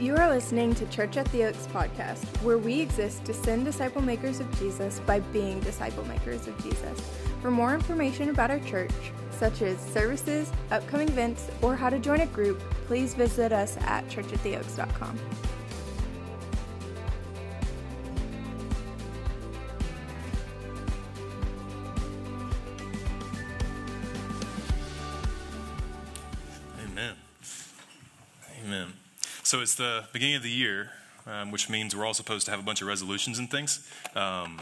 You are listening to Church at the Oaks podcast, where we exist to send disciple makers of Jesus by being disciple makers of Jesus. For more information about our church, such as services, upcoming events, or how to join a group, please visit us at churchattheoaks.com. the beginning of the year, um, which means we're all supposed to have a bunch of resolutions and things. Um,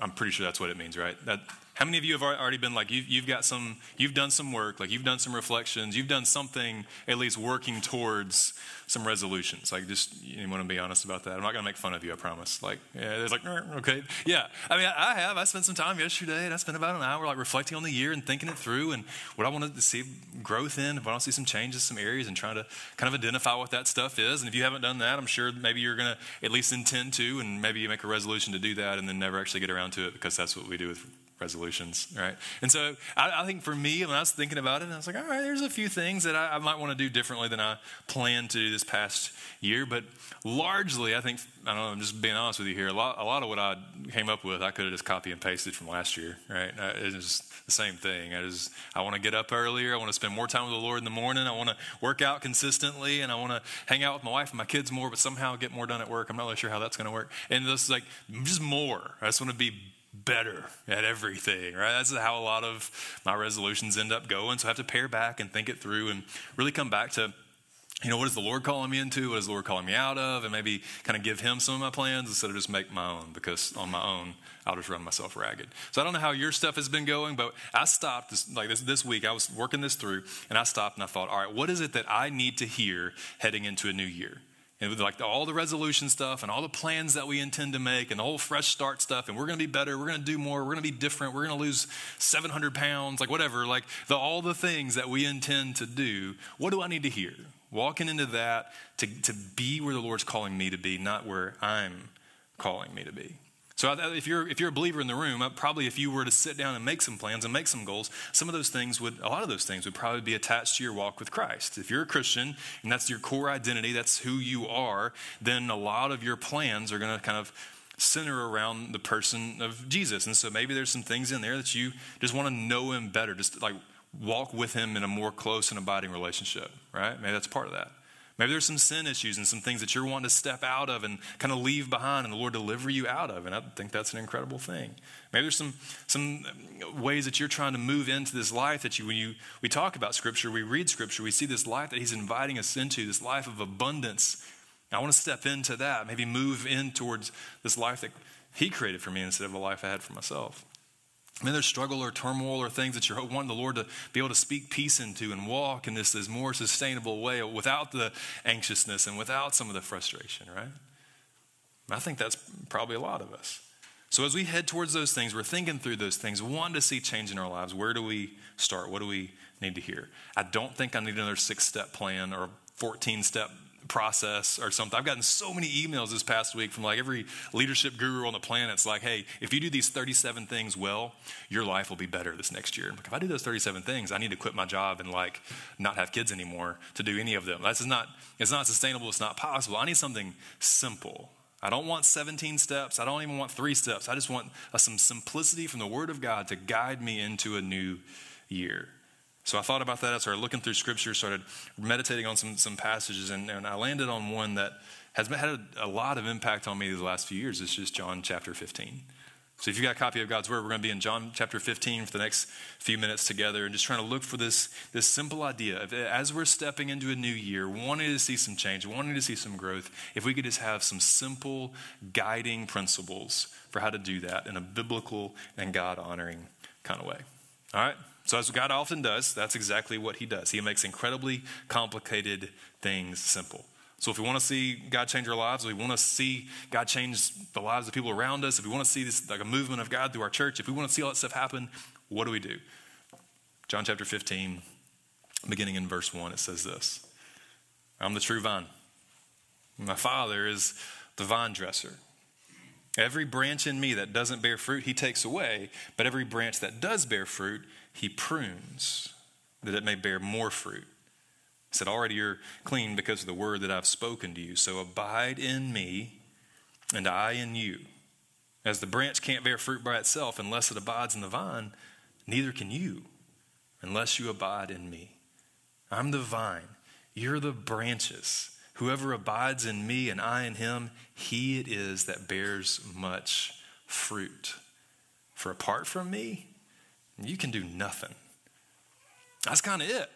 I'm pretty sure that's what it means, right? That how many of you have already been like you've, you've got some you've done some work like you've done some reflections you've done something at least working towards some resolutions? Like just you want to be honest about that? I'm not going to make fun of you i promise. Like yeah it's like okay. Yeah i mean I, have. I spent some time yesterday and i spent about an hour like reflecting on the year and thinking it through and what i wanted to see growth in if i want to see some changes some areas and trying to kind of identify what that stuff is. And if you haven't done that i'm sure maybe you're going to at least intend to and maybe you make a resolution to do that and then never actually get around to it because that's what we do with resolutions, right? And so I, I, think for me, when I was thinking about it, I was like, all right, there's a few things that I, I might want to do differently than I planned to do this past year. But largely, I think, I don't know, I'm just being honest with you here, a lot, a lot of what I came up with, I could have just copy and pasted from last year, right? Uh, it's just the same thing. I just, I want to get up earlier. I want to spend more time with the Lord in the morning. I want to work out consistently and I want to hang out with my wife and my kids more, but somehow get more done at work. I'm not really sure how that's going to work. And this is like, just more. I just want to be better at everything, right? That's how a lot of my resolutions end up going. So I have to pare back and think it through and really come back to, you know, what is the Lord calling me into? What is the Lord calling me out of? And maybe kind of give Him some of my plans instead of just make my own, because on my own, I'll just run myself ragged. So I don't know how your stuff has been going, but I stopped this, like this, this week. I was working this through and I stopped and I thought, all right, what is it that I need to hear heading into a new year? And with like all the resolution stuff and all the plans that we intend to make and the whole fresh start stuff and we're going to be better we're going to do more we're going to be different we're going to lose 700 pounds like whatever like the, all the things that we intend to do what do i need to hear? Walking into that to, to be where the lord's calling me to be not where i'm calling me to be so if you're if you're a believer in the room, uh, probably if you were to sit down and make some plans and make some goals, some of those things would a lot of those things would probably be attached to your walk with Christ. If you're a Christian and that's your core identity, that's who you are, then a lot of your plans are going to kind of center around the person of Jesus. And so maybe there's some things in there that you just want to know him better, just like walk with him in a more close and abiding relationship, right? Maybe that's part of that. Maybe there's some sin issues and some things that you're wanting to step out of and kind of leave behind and the Lord deliver you out of. And I think that's an incredible thing. Maybe there's some, some ways that you're trying to move into this life that you, when you, we talk about Scripture, we read Scripture, we see this life that He's inviting us into, this life of abundance. I want to step into that, maybe move in towards this life that He created for me instead of a life I had for myself. Maybe there's struggle or turmoil or things that you're wanting the Lord to be able to speak peace into and walk in this, this more sustainable way without the anxiousness and without some of the frustration, right? I think that's probably a lot of us. So as we head towards those things, we're thinking through those things, wanting to see change in our lives. Where do we start? What do we need to hear? I don't think I need another six step plan or 14 step process or something. I've gotten so many emails this past week from like every leadership guru on the planet. It's like, hey, if you do these 37 things well, your life will be better this next year. Like, if I do those 37 things, I need to quit my job and like not have kids anymore to do any of them. That's not, it's not sustainable. It's not possible. I need something simple. I don't want 17 steps. I don't even want three steps. I just want uh, some simplicity from the Word of God to guide me into a new year. So I thought about that. I started looking through scripture, started meditating on some, some passages, and, and I landed on one that has had a, a lot of impact on me the last few years. It's just John chapter 15. So if you've got a copy of God's Word, we're going to be in John chapter 15 for the next few minutes together and just trying to look for this, this simple idea of as we're stepping into a new year, wanting to see some change, wanting to see some growth, if we could just have some simple guiding principles for how to do that in a biblical and God honoring kind of way. All right? So, as God often does, that's exactly what He does. He makes incredibly complicated things simple. So, if we want to see God change our lives, if we want to see God change the lives of people around us, if we want to see this like a movement of God through our church, if we want to see all that stuff happen, what do we do? John chapter 15, beginning in verse 1, it says this I'm the true vine. My Father is the vine dresser. Every branch in me that doesn't bear fruit, he takes away, but every branch that does bear fruit, he prunes that it may bear more fruit. He said, Already you're clean because of the word that I've spoken to you. So abide in me, and I in you. As the branch can't bear fruit by itself unless it abides in the vine, neither can you unless you abide in me. I'm the vine, you're the branches. Whoever abides in me and I in him, he it is that bears much fruit. For apart from me, you can do nothing. That's kind of it.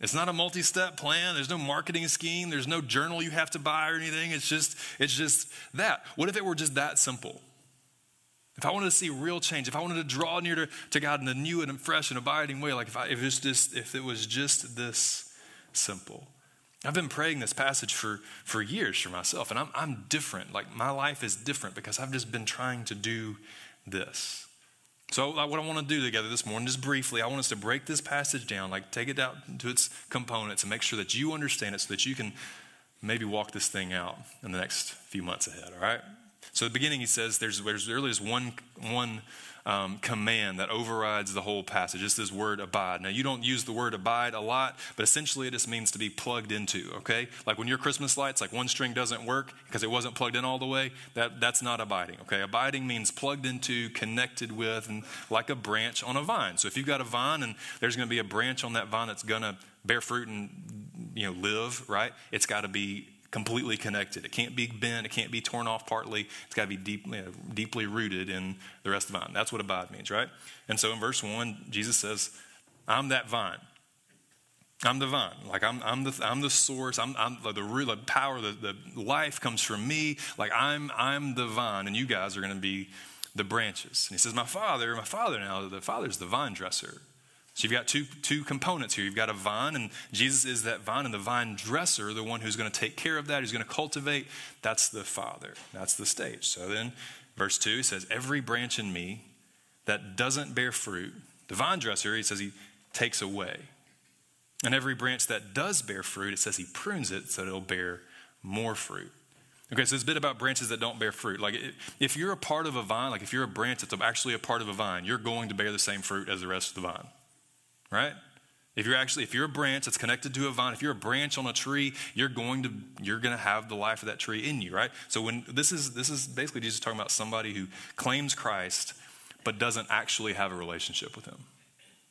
It's not a multi-step plan. There's no marketing scheme. There's no journal you have to buy or anything. It's just it's just that. What if it were just that simple? If I wanted to see real change, if I wanted to draw near to, to God in a new and fresh and abiding way, like if, I, if, it was just, if it was just this simple. I've been praying this passage for, for years for myself, and I'm, I'm different. Like my life is different because I've just been trying to do this. So, what I want to do together this morning, just briefly, I want us to break this passage down, like take it down to its components and make sure that you understand it so that you can maybe walk this thing out in the next few months ahead, all right? So, at the beginning, he says there's, there's really is one, one um, command that overrides the whole passage. It's this word abide. Now, you don't use the word abide a lot, but essentially it just means to be plugged into, okay? Like when your Christmas lights, like one string doesn't work because it wasn't plugged in all the way, that, that's not abiding, okay? Abiding means plugged into, connected with, and like a branch on a vine. So if you've got a vine and there's going to be a branch on that vine that's going to bear fruit and you know live right it's got to be completely connected. It can't be bent, it can't be torn off partly. It's got to be deep, you know, deeply rooted in the rest of the vine. That's what abide means, right? And so in verse 1, Jesus says, I'm that vine. I'm the vine. Like I'm, I'm the, I'm the source. I'm, I'm the, real the power, the, the life comes from me. Like I'm, I'm the vine, and you guys are going to be the branches. And he says, my father, my father now, the father's the vine dresser. So you've got two, two components here. You've got a vine, and Jesus is that vine, and the vine dresser, the one who's going to take care of that, who's going to cultivate, that's the Father. That's the stage. So then, verse 2, he says, Every branch in me that doesn't bear fruit, the vine dresser, he says, he takes away. And every branch that does bear fruit, it says he prunes it so it'll bear more fruit. Okay, so it's a bit about branches that don't bear fruit. Like if you're a part of a vine, like if you're a branch that's actually a part of a vine, you're going to bear the same fruit as the rest of the vine right? If you're actually, if you're a branch that's connected to a vine, if you're a branch on a tree, you're going to you're going to have the life of that tree in you, right? So when this is this is basically Jesus talking about somebody who claims Christ but doesn't actually have a relationship with Him.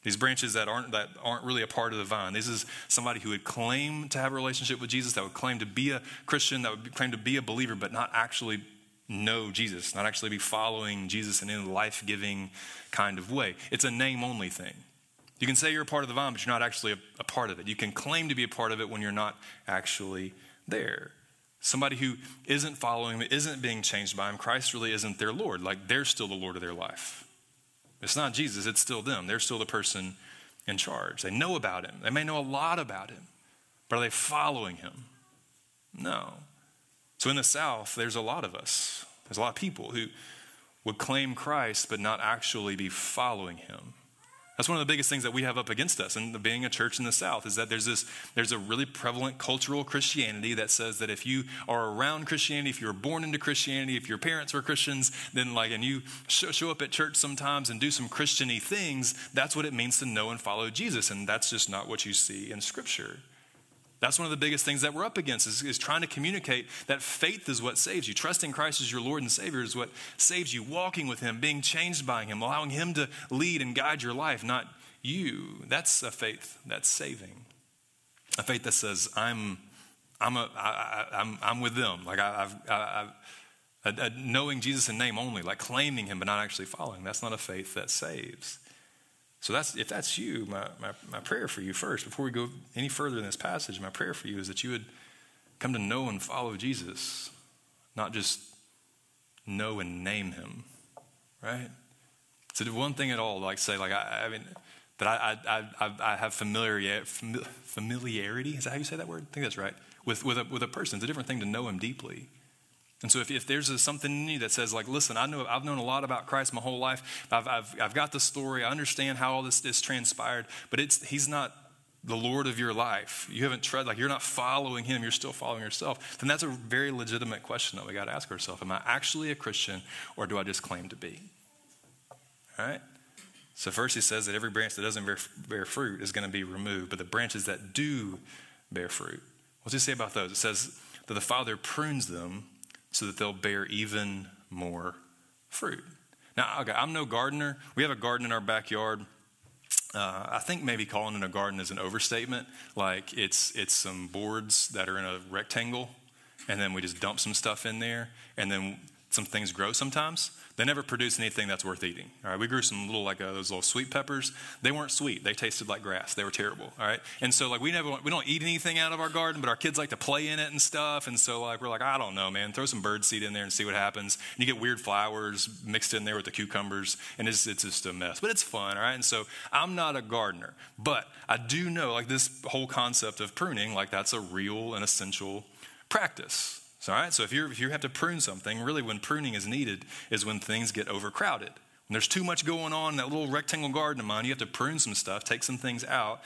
These branches that aren't that aren't really a part of the vine. This is somebody who would claim to have a relationship with Jesus, that would claim to be a Christian, that would claim to be a believer, but not actually know Jesus, not actually be following Jesus in a life-giving kind of way. It's a name only thing. You can say you're a part of the vine, but you're not actually a, a part of it. You can claim to be a part of it when you're not actually there. Somebody who isn't following him, isn't being changed by him, Christ really isn't their Lord. Like they're still the Lord of their life. It's not Jesus, it's still them. They're still the person in charge. They know about him, they may know a lot about him, but are they following him? No. So in the South, there's a lot of us, there's a lot of people who would claim Christ but not actually be following him. That's one of the biggest things that we have up against us and being a church in the South is that there's this there's a really prevalent cultural Christianity that says that if you are around Christianity, if you were born into Christianity, if your parents were Christians, then like and you show, show up at church sometimes and do some Christiany things, that's what it means to know and follow Jesus, and that's just not what you see in Scripture. That's one of the biggest things that we're up against is, is, trying to communicate that faith is what saves you. Trusting Christ as your Lord and Savior is what saves you. Walking with Him, being changed by Him, allowing Him to lead and guide your life, not you. That's a faith that's saving. A faith that says, I'm, I'm, a, I, I, I'm, I'm with them. Like I, I've, I, I've, knowing Jesus in name only, like claiming Him but not actually following. That's not a faith that saves. So that's if that's you, my, my, my prayer for you first, before we go any further in this passage, my prayer for you is that you would come to know and follow Jesus, not just know and name him, right? So the one thing at all, like say, like I, I mean, that I, I, I, I have familiarity, familiarity, is that how you say that word? I think that's right. With, with, a, with a person, it's a different thing to know him deeply. And so if, if there's a, something in you that says, like, listen, I know, I've known a lot about Christ my whole life. I've, I've, I've got the story. I understand how all this, this transpired, but it's, he's not the Lord of your life. You haven't tried, like, you're not following him. You're still following yourself. Then that's a very legitimate question that we got to ask ourselves. Am I actually a Christian or do I just claim to be? All right? So first he says that every branch that doesn't bear, bear fruit is going to be removed, but the branches that do bear fruit. what What's he say about those? It says that the Father prunes them so that they'll bear even more fruit. Now, okay, I'm no gardener. We have a garden in our backyard. Uh, I think maybe calling it a garden is an overstatement. Like it's it's some boards that are in a rectangle, and then we just dump some stuff in there, and then some things grow sometimes. They never produce anything that's worth eating. All right, we grew some little like uh, those little sweet peppers. They weren't sweet. They tasted like grass. They were terrible. All right, and so like we never we don't eat anything out of our garden, but our kids like to play in it and stuff. And so like we're like I don't know, man, throw some bird seed in there and see what happens. And you get weird flowers mixed in there with the cucumbers, and it's it's just a mess. But it's fun. All right, and so I'm not a gardener, but I do know like this whole concept of pruning, like that's a real and essential practice. So, all right, so if, you if you have to prune something, really when pruning is needed is when things get overcrowded. When there's too much going on in that little rectangle garden of mine, you have to prune some stuff, take some things out,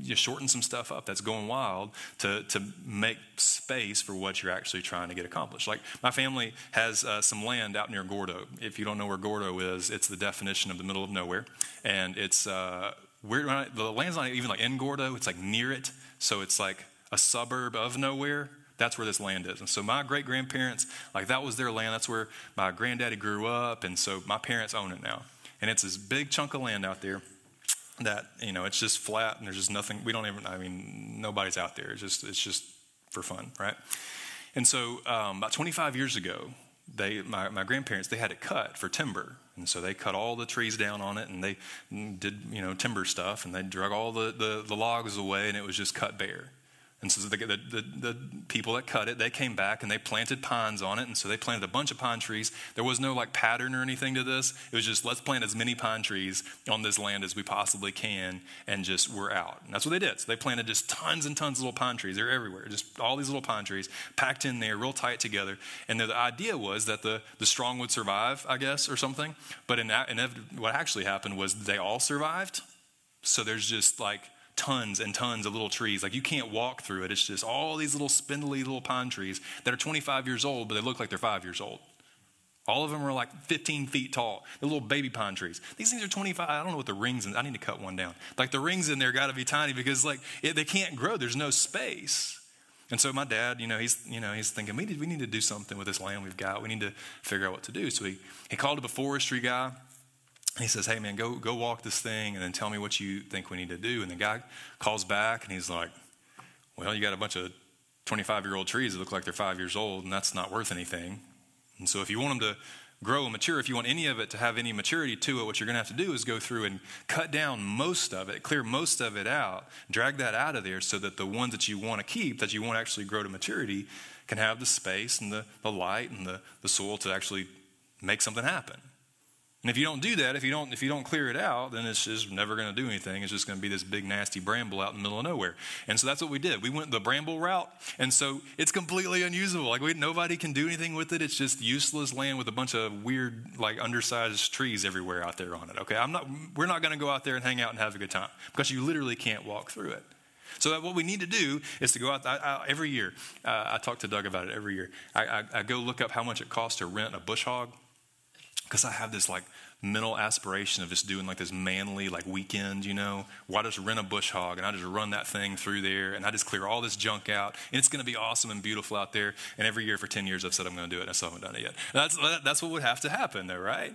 you shorten some stuff up that's going wild to, to make space for what you're actually trying to get accomplished. Like my family has uh, some land out near Gordo. If you don't know where Gordo is, it's the definition of the middle of nowhere. And it's, uh, weird, the land's not even like in Gordo, it's like near it. So it's like a suburb of nowhere that's where this land is. And so my great grandparents, like that was their land. That's where my granddaddy grew up. And so my parents own it now. And it's this big chunk of land out there that, you know, it's just flat and there's just nothing. We don't even, I mean, nobody's out there. It's just, it's just for fun, right? And so um, about 25 years ago, they, my, my grandparents, they had it cut for timber. And so they cut all the trees down on it and they did, you know, timber stuff and they drug all the, the, the logs away and it was just cut bare. And so the, the, the, people that cut it, they came back and they planted pines on it. And so they planted a bunch of pine trees. There was no like pattern or anything to this. It was just let's plant as many pine trees on this land as we possibly can and just we're out. And that's what they did. So they planted just tons and tons of little pine trees. They're everywhere. Just all these little pine trees packed in there real tight together. And the, the idea was that the, the strong would survive, I guess, or something. But in, in what actually happened was they all survived. So there's just like tons and tons of little trees. Like you can't walk through it. It's just all these little spindly little pine trees that are 25 years old, but they look like they're five years old. All of them are like 15 feet tall. The little baby pine trees. These things are 25. I don't know what the rings. In, I need to cut one down. Like the rings in there got to be tiny because like it, they can't grow. There's no space. And so my dad, you know, he's you know he's thinking we need we need to do something with this land we've got. We need to figure out what to do. So he he called up a forestry guy he says, Hey, man, go, go walk this thing and then tell me what you think we need to do. And the guy calls back and he's like, Well, you got a bunch of 25 year old trees that look like they're five years old, and that's not worth anything. And so, if you want them to grow and mature, if you want any of it to have any maturity to it, what you're going to have to do is go through and cut down most of it, clear most of it out, drag that out of there so that the ones that you want to keep, that you want to actually grow to maturity, can have the space and the, the light and the, the soil to actually make something happen. And if you don't do that, if you don't, if you don't clear it out, then it's just never going to do anything. It's just going to be this big nasty bramble out in the middle of nowhere. And so that's what we did. We went the bramble route, and so it's completely unusable. Like we, nobody can do anything with it. It's just useless land with a bunch of weird, like undersized trees everywhere out there on it. Okay, I'm not. We're not going to go out there and hang out and have a good time because you literally can't walk through it. So what we need to do is to go out I, I, every year. Uh, I talk to Doug about it every year. I, I go look up how much it costs to rent a bush hog because I have this like mental aspiration of just doing like this manly like weekend, you know, why just rent a bush hog and I just run that thing through there and I just clear all this junk out and it's going to be awesome and beautiful out there. And every year for 10 years I've said I'm going to do it and I still haven't done it yet. That's, that's what would have to happen though, right?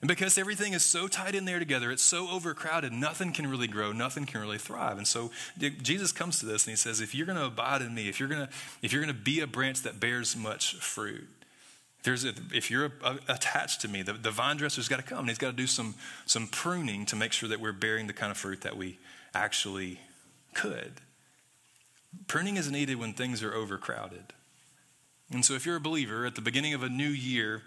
And because everything is so tight in there together, it's so overcrowded, nothing can really grow, nothing can really thrive. And so Jesus comes to this and he says, if you're going to abide in me, if you're going to, if you're going to be a branch that bears much fruit, there's a, if you're attached to me, the, the vine dresser's got to come and he's got to do some, some pruning to make sure that we're bearing the kind of fruit that we actually could. Pruning is needed when things are overcrowded. And so, if you're a believer at the beginning of a new year,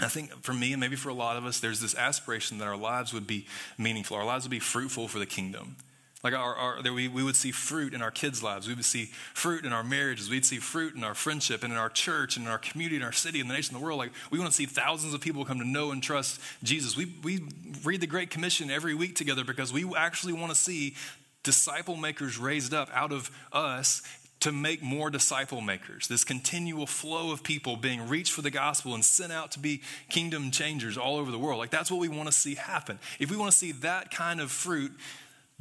I think for me and maybe for a lot of us, there's this aspiration that our lives would be meaningful, our lives would be fruitful for the kingdom. Like our, our there we, we would see fruit in our kids' lives. We would see fruit in our marriages. We'd see fruit in our friendship and in our church and in our community, in our city, in the nation, in the world. Like we want to see thousands of people come to know and trust Jesus. We, we read the Great Commission every week together because we actually want to see disciple makers raised up out of us to make more disciple makers. This continual flow of people being reached for the gospel and sent out to be kingdom changers all over the world. Like that's what we want to see happen. If we want to see that kind of fruit,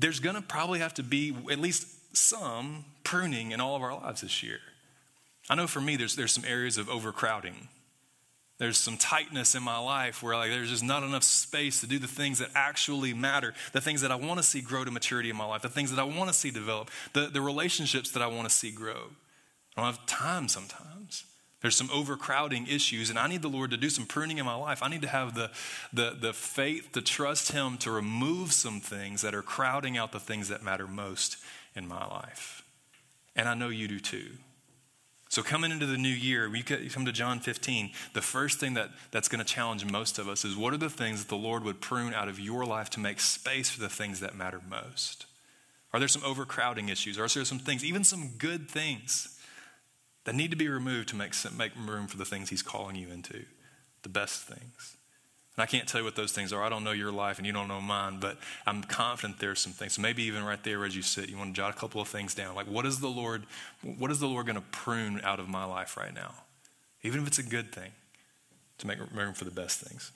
there's going to probably have to be at least some pruning in all of our lives this year. I know for me, there's, there's some areas of overcrowding. There's some tightness in my life where like there's just not enough space to do the things that actually matter, the things that I want to see grow to maturity in my life, the things that I want to see develop, the, the relationships that I want to see grow. I don't have time sometimes. There's some overcrowding issues, and I need the Lord to do some pruning in my life. I need to have the, the, the faith to trust Him to remove some things that are crowding out the things that matter most in my life. And I know you do too. So, coming into the new year, we come to John 15. The first thing that, that's going to challenge most of us is what are the things that the Lord would prune out of your life to make space for the things that matter most? Are there some overcrowding issues? Are there some things, even some good things, that need to be removed to make, make room for the things He's calling you into? The best things. And I can't tell you what those things are. I don't know your life and you don't know mine, but I'm confident there's some things. So maybe even right there as you sit, you want to jot a couple of things down. Like what is the Lord, what is the Lord going to prune out of my life right now? Even if it's a good thing, to make room for the best things.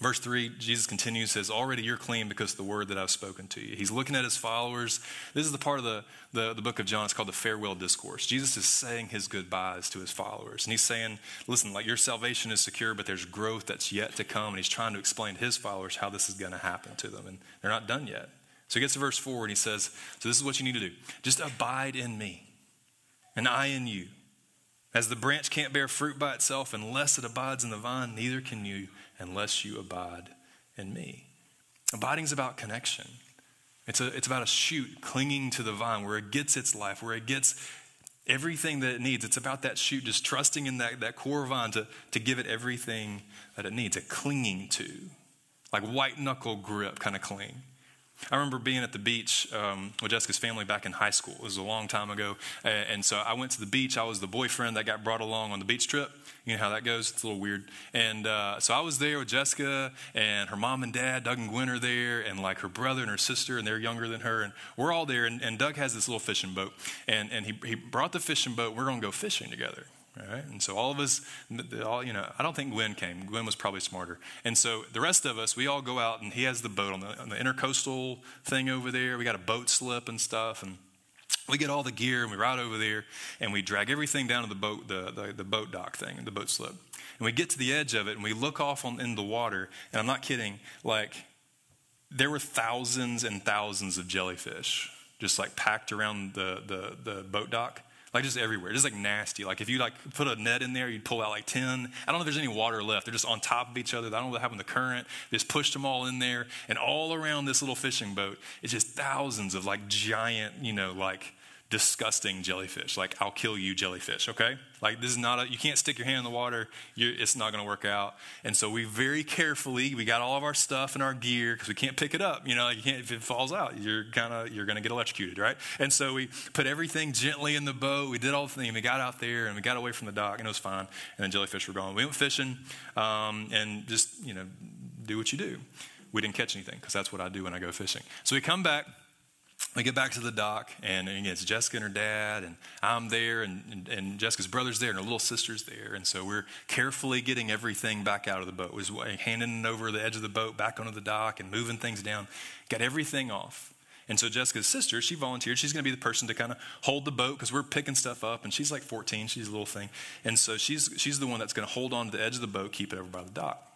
Verse 3, Jesus continues, says, Already you're clean because of the word that I've spoken to you. He's looking at his followers. This is the part of the, the, the, book of John, it's called the farewell discourse. Jesus is saying his goodbyes to his followers. And he's saying, Listen, like your salvation is secure, but there's growth that's yet to come. And he's trying to explain to his followers how this is going to happen to them. And they're not done yet. So he gets to verse 4 and he says, So this is what you need to do just abide in me, and I in you. As the branch can't bear fruit by itself unless it abides in the vine, neither can you unless you abide in me. Abiding is about connection. It's, a, it's about a shoot clinging to the vine where it gets its life, where it gets everything that it needs. It's about that shoot, just trusting in that, that core vine to, to give it everything that it needs, a clinging to, like white knuckle grip kind of cling. I remember being at the beach um, with Jessica's family back in high school. It was a long time ago. And so I went to the beach. I was the boyfriend that got brought along on the beach trip. You know how that goes? It's a little weird. And uh, so I was there with Jessica and her mom and dad. Doug and Gwen are there, and like her brother and her sister, and they're younger than her. And we're all there. And, and Doug has this little fishing boat. And, and he, he brought the fishing boat. We're going to go fishing together. Right? And so all of us, all, you know, I don't think Gwen came. Gwen was probably smarter. And so the rest of us, we all go out, and he has the boat on the, on the intercoastal thing over there. We got a boat slip and stuff, and we get all the gear and we ride over there and we drag everything down to the boat, the, the, the boat dock thing, the boat slip. And we get to the edge of it and we look off on, in the water, and I'm not kidding, like there were thousands and thousands of jellyfish just like packed around the, the, the boat dock like just everywhere, just like nasty. Like if you like put a net in there, you'd pull out like 10. I don't know if there's any water left. They're just on top of each other. I don't know what happened to the current. They just pushed them all in there. And all around this little fishing boat, it's just thousands of like giant, you know, like disgusting jellyfish. Like, I'll kill you, jellyfish, okay? Like, this is not a, you can't stick your hand in the water, it's not gonna work out. And so, we very carefully, we got all of our stuff and our gear because we can't pick it up. You know, you can't, if it falls out, you're kind of, you're gonna get electrocuted, right? And so, we put everything gently in the boat, we did all the things, we got out there and we got away from the dock and it was fine. And then jellyfish were gone. We went fishing um, and just, you know, do what you do. We didn't catch anything because that's what I do when I go fishing. So, we come back we get back to the dock, and, and it's Jessica and her dad, and I'm there, and, and, and, Jessica's brother's there, and her little sister's there. And so we're carefully getting everything back out of the boat. Was handing it over the edge of the boat back onto the dock and moving things down. Got everything off. And so Jessica's sister, she volunteered. She's going to be the person to kind of hold the boat because we're picking stuff up, and she's like 14. She's a little thing, and so she's she's the one that's going to hold on to the edge of the boat, keep it over by the dock.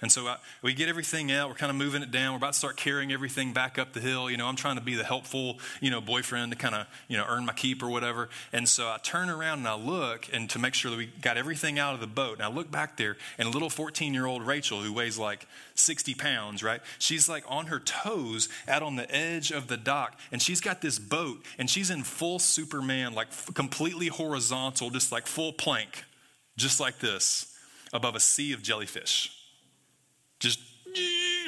And so I, we get everything out. We're kind of moving it down. We're about to start carrying everything back up the hill. You know, I'm trying to be the helpful, you know, boyfriend to kind of, you know, earn my keep or whatever. And so I turn around and I look and to make sure that we got everything out of the boat. And I look back there and little 14 year old Rachel, who weighs like 60 pounds, right? She's like on her toes out on the edge of the dock. And she's got this boat and she's in full Superman, like completely horizontal, just like full plank, just like this, above a sea of jellyfish just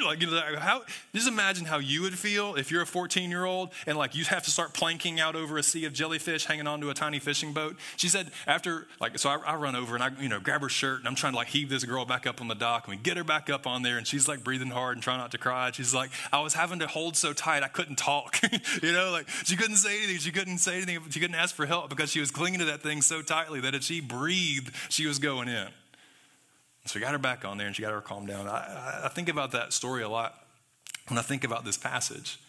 like you know how just imagine how you would feel if you're a 14 year old and like you have to start planking out over a sea of jellyfish hanging onto a tiny fishing boat. She said after like so I, I, run over and i you know grab her shirt and i'm trying to like heave this girl back up on the dock and we get her back up on there and she's like breathing hard and trying not to cry. She's like i was having to hold so tight i couldn't talk you know like she couldn't say anything she couldn't say anything she couldn't ask for help because she was clinging to that thing so tightly that if she breathed she was going in so we got her back on there and she got her calmed down. I, I think about that story a lot when I think about this passage.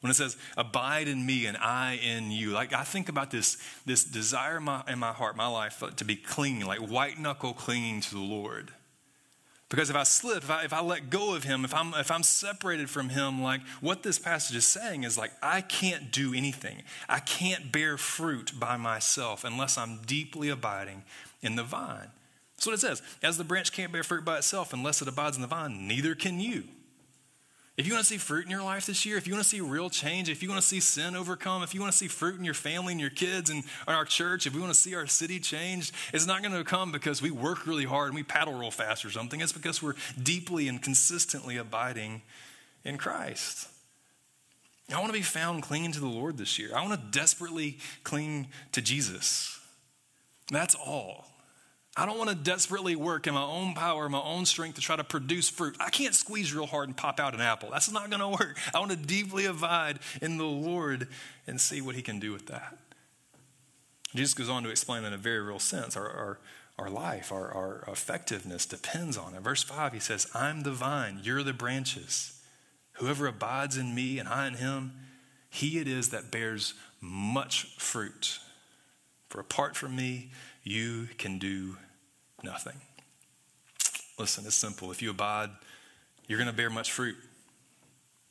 When it says, abide in me and I in you, like I think about this, this desire in my, in my heart, my life, to be clinging, like white knuckle clinging to the Lord. Because if I slip, if I, if I let go of him, if I'm, if I'm separated from him, like what this passage is saying is like, I can't do anything. I can't bear fruit by myself unless I'm deeply abiding in the vine. That's what it says. As the branch can't bear fruit by itself unless it abides in the vine, neither can you. If you want to see fruit in your life this year, if you want to see real change, if you want to see sin overcome, if you want to see fruit in your family and your kids and in our church, if we want to see our city changed, it's not going to come because we work really hard and we paddle real fast or something. It's because we're deeply and consistently abiding in Christ. I want to be found clinging to the Lord this year. I want to desperately cling to Jesus. That's all. I don't want to desperately work in my own power, my own strength to try to produce fruit. I can't squeeze real hard and pop out an apple. That's not going to work. I want to deeply abide in the Lord and see what He can do with that. Jesus goes on to explain in a very real sense our, our, our life, our, our effectiveness depends on it. Verse 5, he says, I'm the vine, you're the branches. Whoever abides in me and I in him, he it is that bears much fruit. For apart from me, you can do nothing. Listen, it's simple. If you abide, you're going to bear much fruit.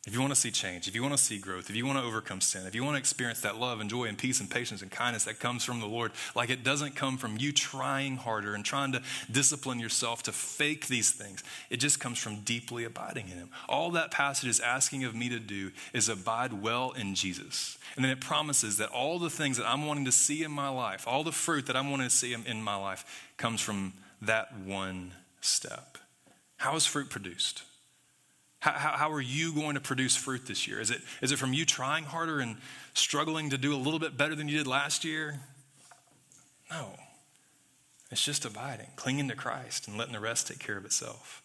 If you want to see change, if you want to see growth, if you want to overcome sin, if you want to experience that love and joy and peace and patience and kindness that comes from the Lord, like it doesn't come from you trying harder and trying to discipline yourself to fake these things. It just comes from deeply abiding in Him. All that passage is asking of me to do is abide well in Jesus. And then it promises that all the things that I'm wanting to see in my life, all the fruit that I'm wanting to see in my life, comes from that one step. How is fruit produced? How, how, are you going to produce fruit this year? Is it, is it from you trying harder and struggling to do a little bit better than you did last year? No. It's just abiding, clinging to Christ, and letting the rest take care of itself.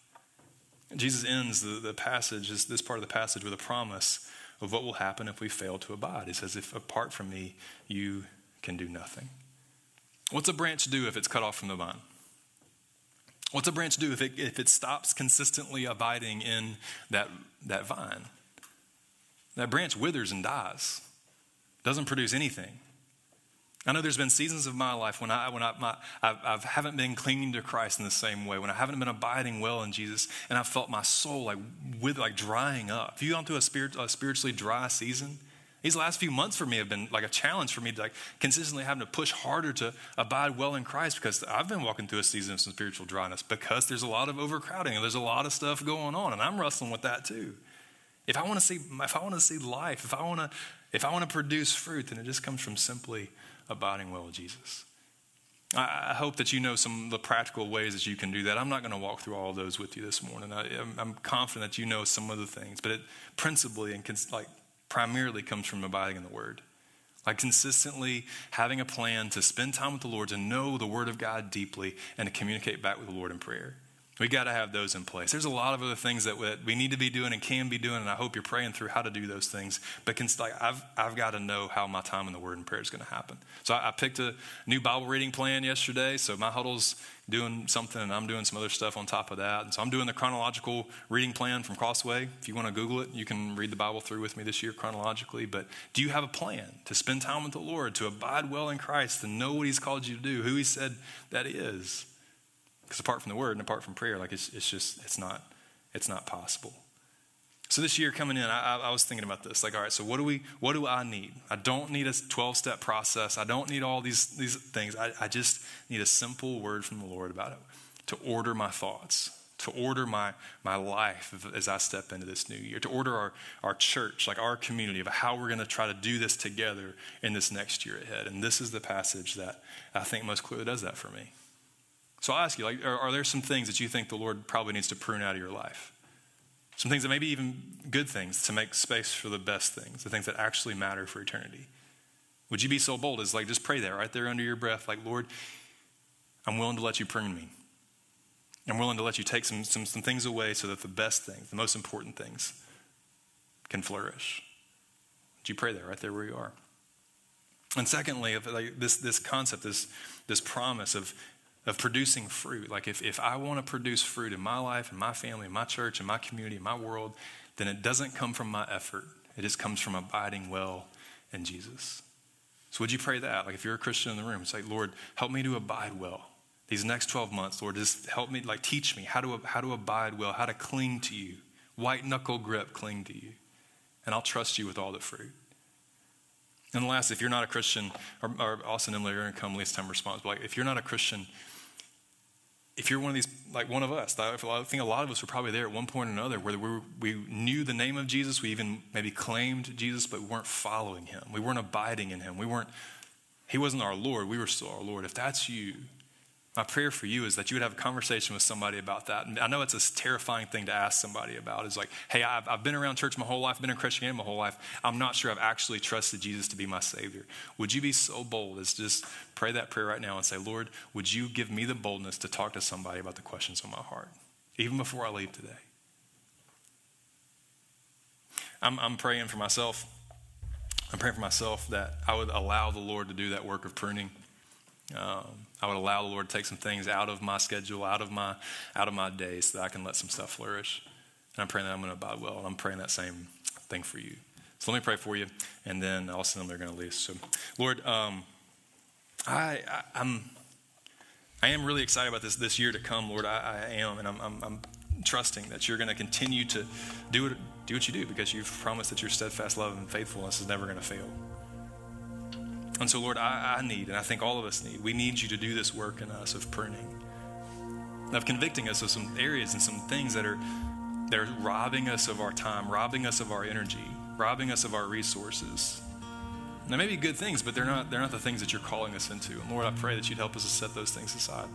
Jesus ends the, the passage, this part of the passage, with a promise of what will happen if we fail to abide. He says, If apart from me, you can do nothing. What's a branch do if it's cut off from the vine? What's a branch do if it, if it stops consistently abiding in that, that vine? That branch withers and dies, doesn't produce anything. I know there's been seasons of my life when I when I my, I, I haven't been clinging to Christ in the same way, when I haven't been abiding well in Jesus, and I felt my soul like with like drying up. If you gone through a, spirit, a spiritually dry season? These last few months for me have been like a challenge for me to like consistently having to push harder to abide well in Christ because I've been walking through a season of some spiritual dryness because there's a lot of overcrowding and there's a lot of stuff going on and I'm wrestling with that too. If I want to see if I want to see life, if I want to if I want to produce fruit, then it just comes from simply abiding well with Jesus. I hope that you know some of the practical ways that you can do that. I'm not going to walk through all of those with you this morning. I, am confident that you know some of the things, but it principally and like primarily comes from abiding in the Word. Like consistently having a plan to spend time with the Lord, to know the Word of God deeply, and to communicate back with the Lord in prayer. We got to have those in place. There's a lot of other things that we need to be doing and can be doing, and I hope you're praying through how to do those things. But like I've, I've got to know how my time in the Word and prayer is going to happen. So I, I picked a new Bible reading plan yesterday. So my huddle's doing something, and I'm doing some other stuff on top of that. And so I'm doing the chronological reading plan from Crossway. If you want to Google it, you can read the Bible through with me this year chronologically. But do you have a plan to spend time with the Lord, to abide well in Christ, to know what He's called you to do, who He said that is? Because apart from the word and apart from prayer, like it's, it's just, it's not, it's not possible. So this year coming in, I, I, was thinking about this. Like, all right, so what do we, what do I need? I don't need a 12-step process. I don't need all these, these things. I, I just need a simple word from the Lord about it to order my thoughts, to order my, my life as I step into this new year, to order our, our church, like our community, of how we're going to try to do this together in this next year ahead. And this is the passage that I think most clearly does that for me. So I'll ask you, like, are, are there some things that you think the Lord probably needs to prune out of your life? Some things that maybe even good things to make space for the best things, the things that actually matter for eternity. Would you be so bold as like just pray that right there under your breath, like, Lord, I'm willing to let you prune me. I'm willing to let you take some, some, some things away so that the best things, the most important things, can flourish. Would you pray that right there where you are? And secondly, if like this, this concept, this, this promise of of producing fruit. Like if, if I want to produce fruit in my life, in my family, in my church, in my community, in my world, then it doesn't come from my effort. It just comes from abiding well in Jesus. So would you pray that? Like if you're a Christian in the room, say, Lord, help me to abide well. These next 12 months, Lord, just help me, like teach me how to, how to abide well, how to cling to you. White knuckle grip, cling to you. And I'll trust you with all the fruit. And last, if you're not a Christian, or, or Austin and Emily are going to come least time response, but like if you're not a Christian, if you're one of these, like one of us, I think a lot of us were probably there at one point or another where we, were, we knew the name of Jesus, we even maybe claimed Jesus, but we weren't following him. We weren't abiding in him. We weren't, he wasn't our Lord, we were still our Lord. If that's you, my prayer for you is that you would have a conversation with somebody about that. And I know it's a terrifying thing to ask somebody about. Is like, hey, I've, I've been around church my whole life, been in Christianity my whole life. I'm not sure I've actually trusted Jesus to be my Savior. Would you be so bold as just pray that prayer right now and say, Lord, would you give me the boldness to talk to somebody about the questions on my heart, even before I leave today? I'm, I'm praying for myself. I'm praying for myself that I would allow the Lord to do that work of pruning. Um, I would allow the Lord to take some things out of my schedule, out of my out of my day, so that I can let some stuff flourish. And I'm praying that I'm going to abide well, and I'm praying that same thing for you. So let me pray for you, and then I also them they're going to leave. So, Lord, um, I, I am I am really excited about this this year to come, Lord. I, I am, and I'm, I'm, I'm trusting that you're going to continue to do what do what you do because you've promised that your steadfast love and faithfulness is never going to fail. And so, Lord, I, I, need, and I think all of us need, we need you to do this work in us of pruning, of convicting us of some areas and some things that are, that are robbing us of our time, robbing us of our energy, robbing us of our resources. They may be good things, but they're not, they're not the things that you're calling us into. And Lord, I pray that you'd help us to set those things aside.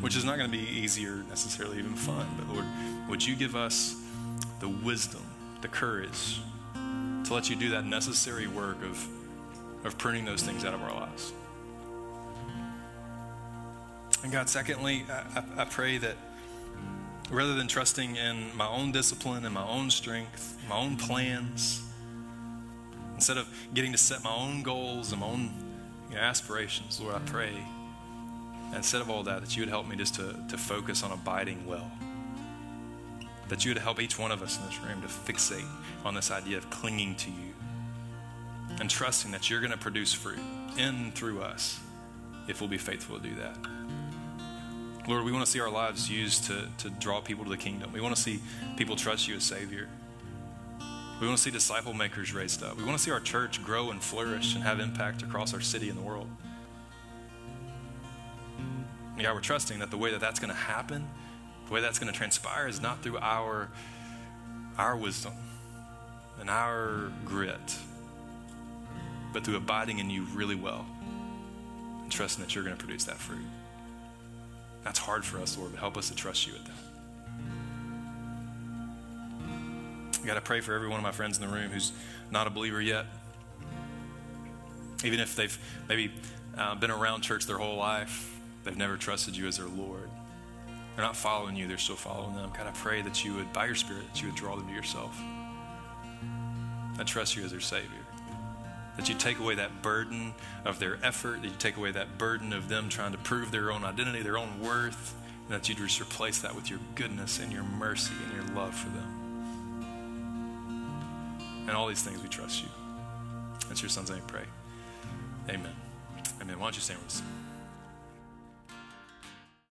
Which is not going to be easy or necessarily even fun, but Lord, would you give us the wisdom, the courage, to let you do that necessary work of, of pruning those things out of our lives. And God, secondly, I, I, pray that rather than trusting in my own discipline and my own strength, my own plans, instead of getting to set my own goals and my own you know, aspirations, Lord, I pray instead of all that, that you would help me just to, to focus on abiding well that you would help each one of us in this room to fixate on this idea of clinging to you and trusting that you're going to produce fruit in through us if we'll be faithful to do that. Lord, we want to see our lives used to, to draw people to the kingdom. We want to see people trust you as Savior. We want to see disciple makers raised up. We want to see our church grow and flourish and have impact across our city and the world. Yeah, we're trusting that the way that that's going to happen the way that's going to transpire is not through our, our wisdom and our grit, but through abiding in you really well and trusting that you're going to produce that fruit. That's hard for us, Lord, but help us to trust you at that. I got to pray for every one of my friends in the room who's not a believer yet. Even if they've maybe uh, been around church their whole life, they've never trusted you as their Lord. They're not following you, they're still following them. God, I pray that you would, by your Spirit, that you would draw them to yourself. I trust you as their Savior. That you take away that burden of their effort, that you take away that burden of them trying to prove their own identity, their own worth, and that you'd just replace that with your goodness and your mercy and your love for them. And all these things we trust you. That's your son's name, pray. Amen. Amen. Why don't you stand with us?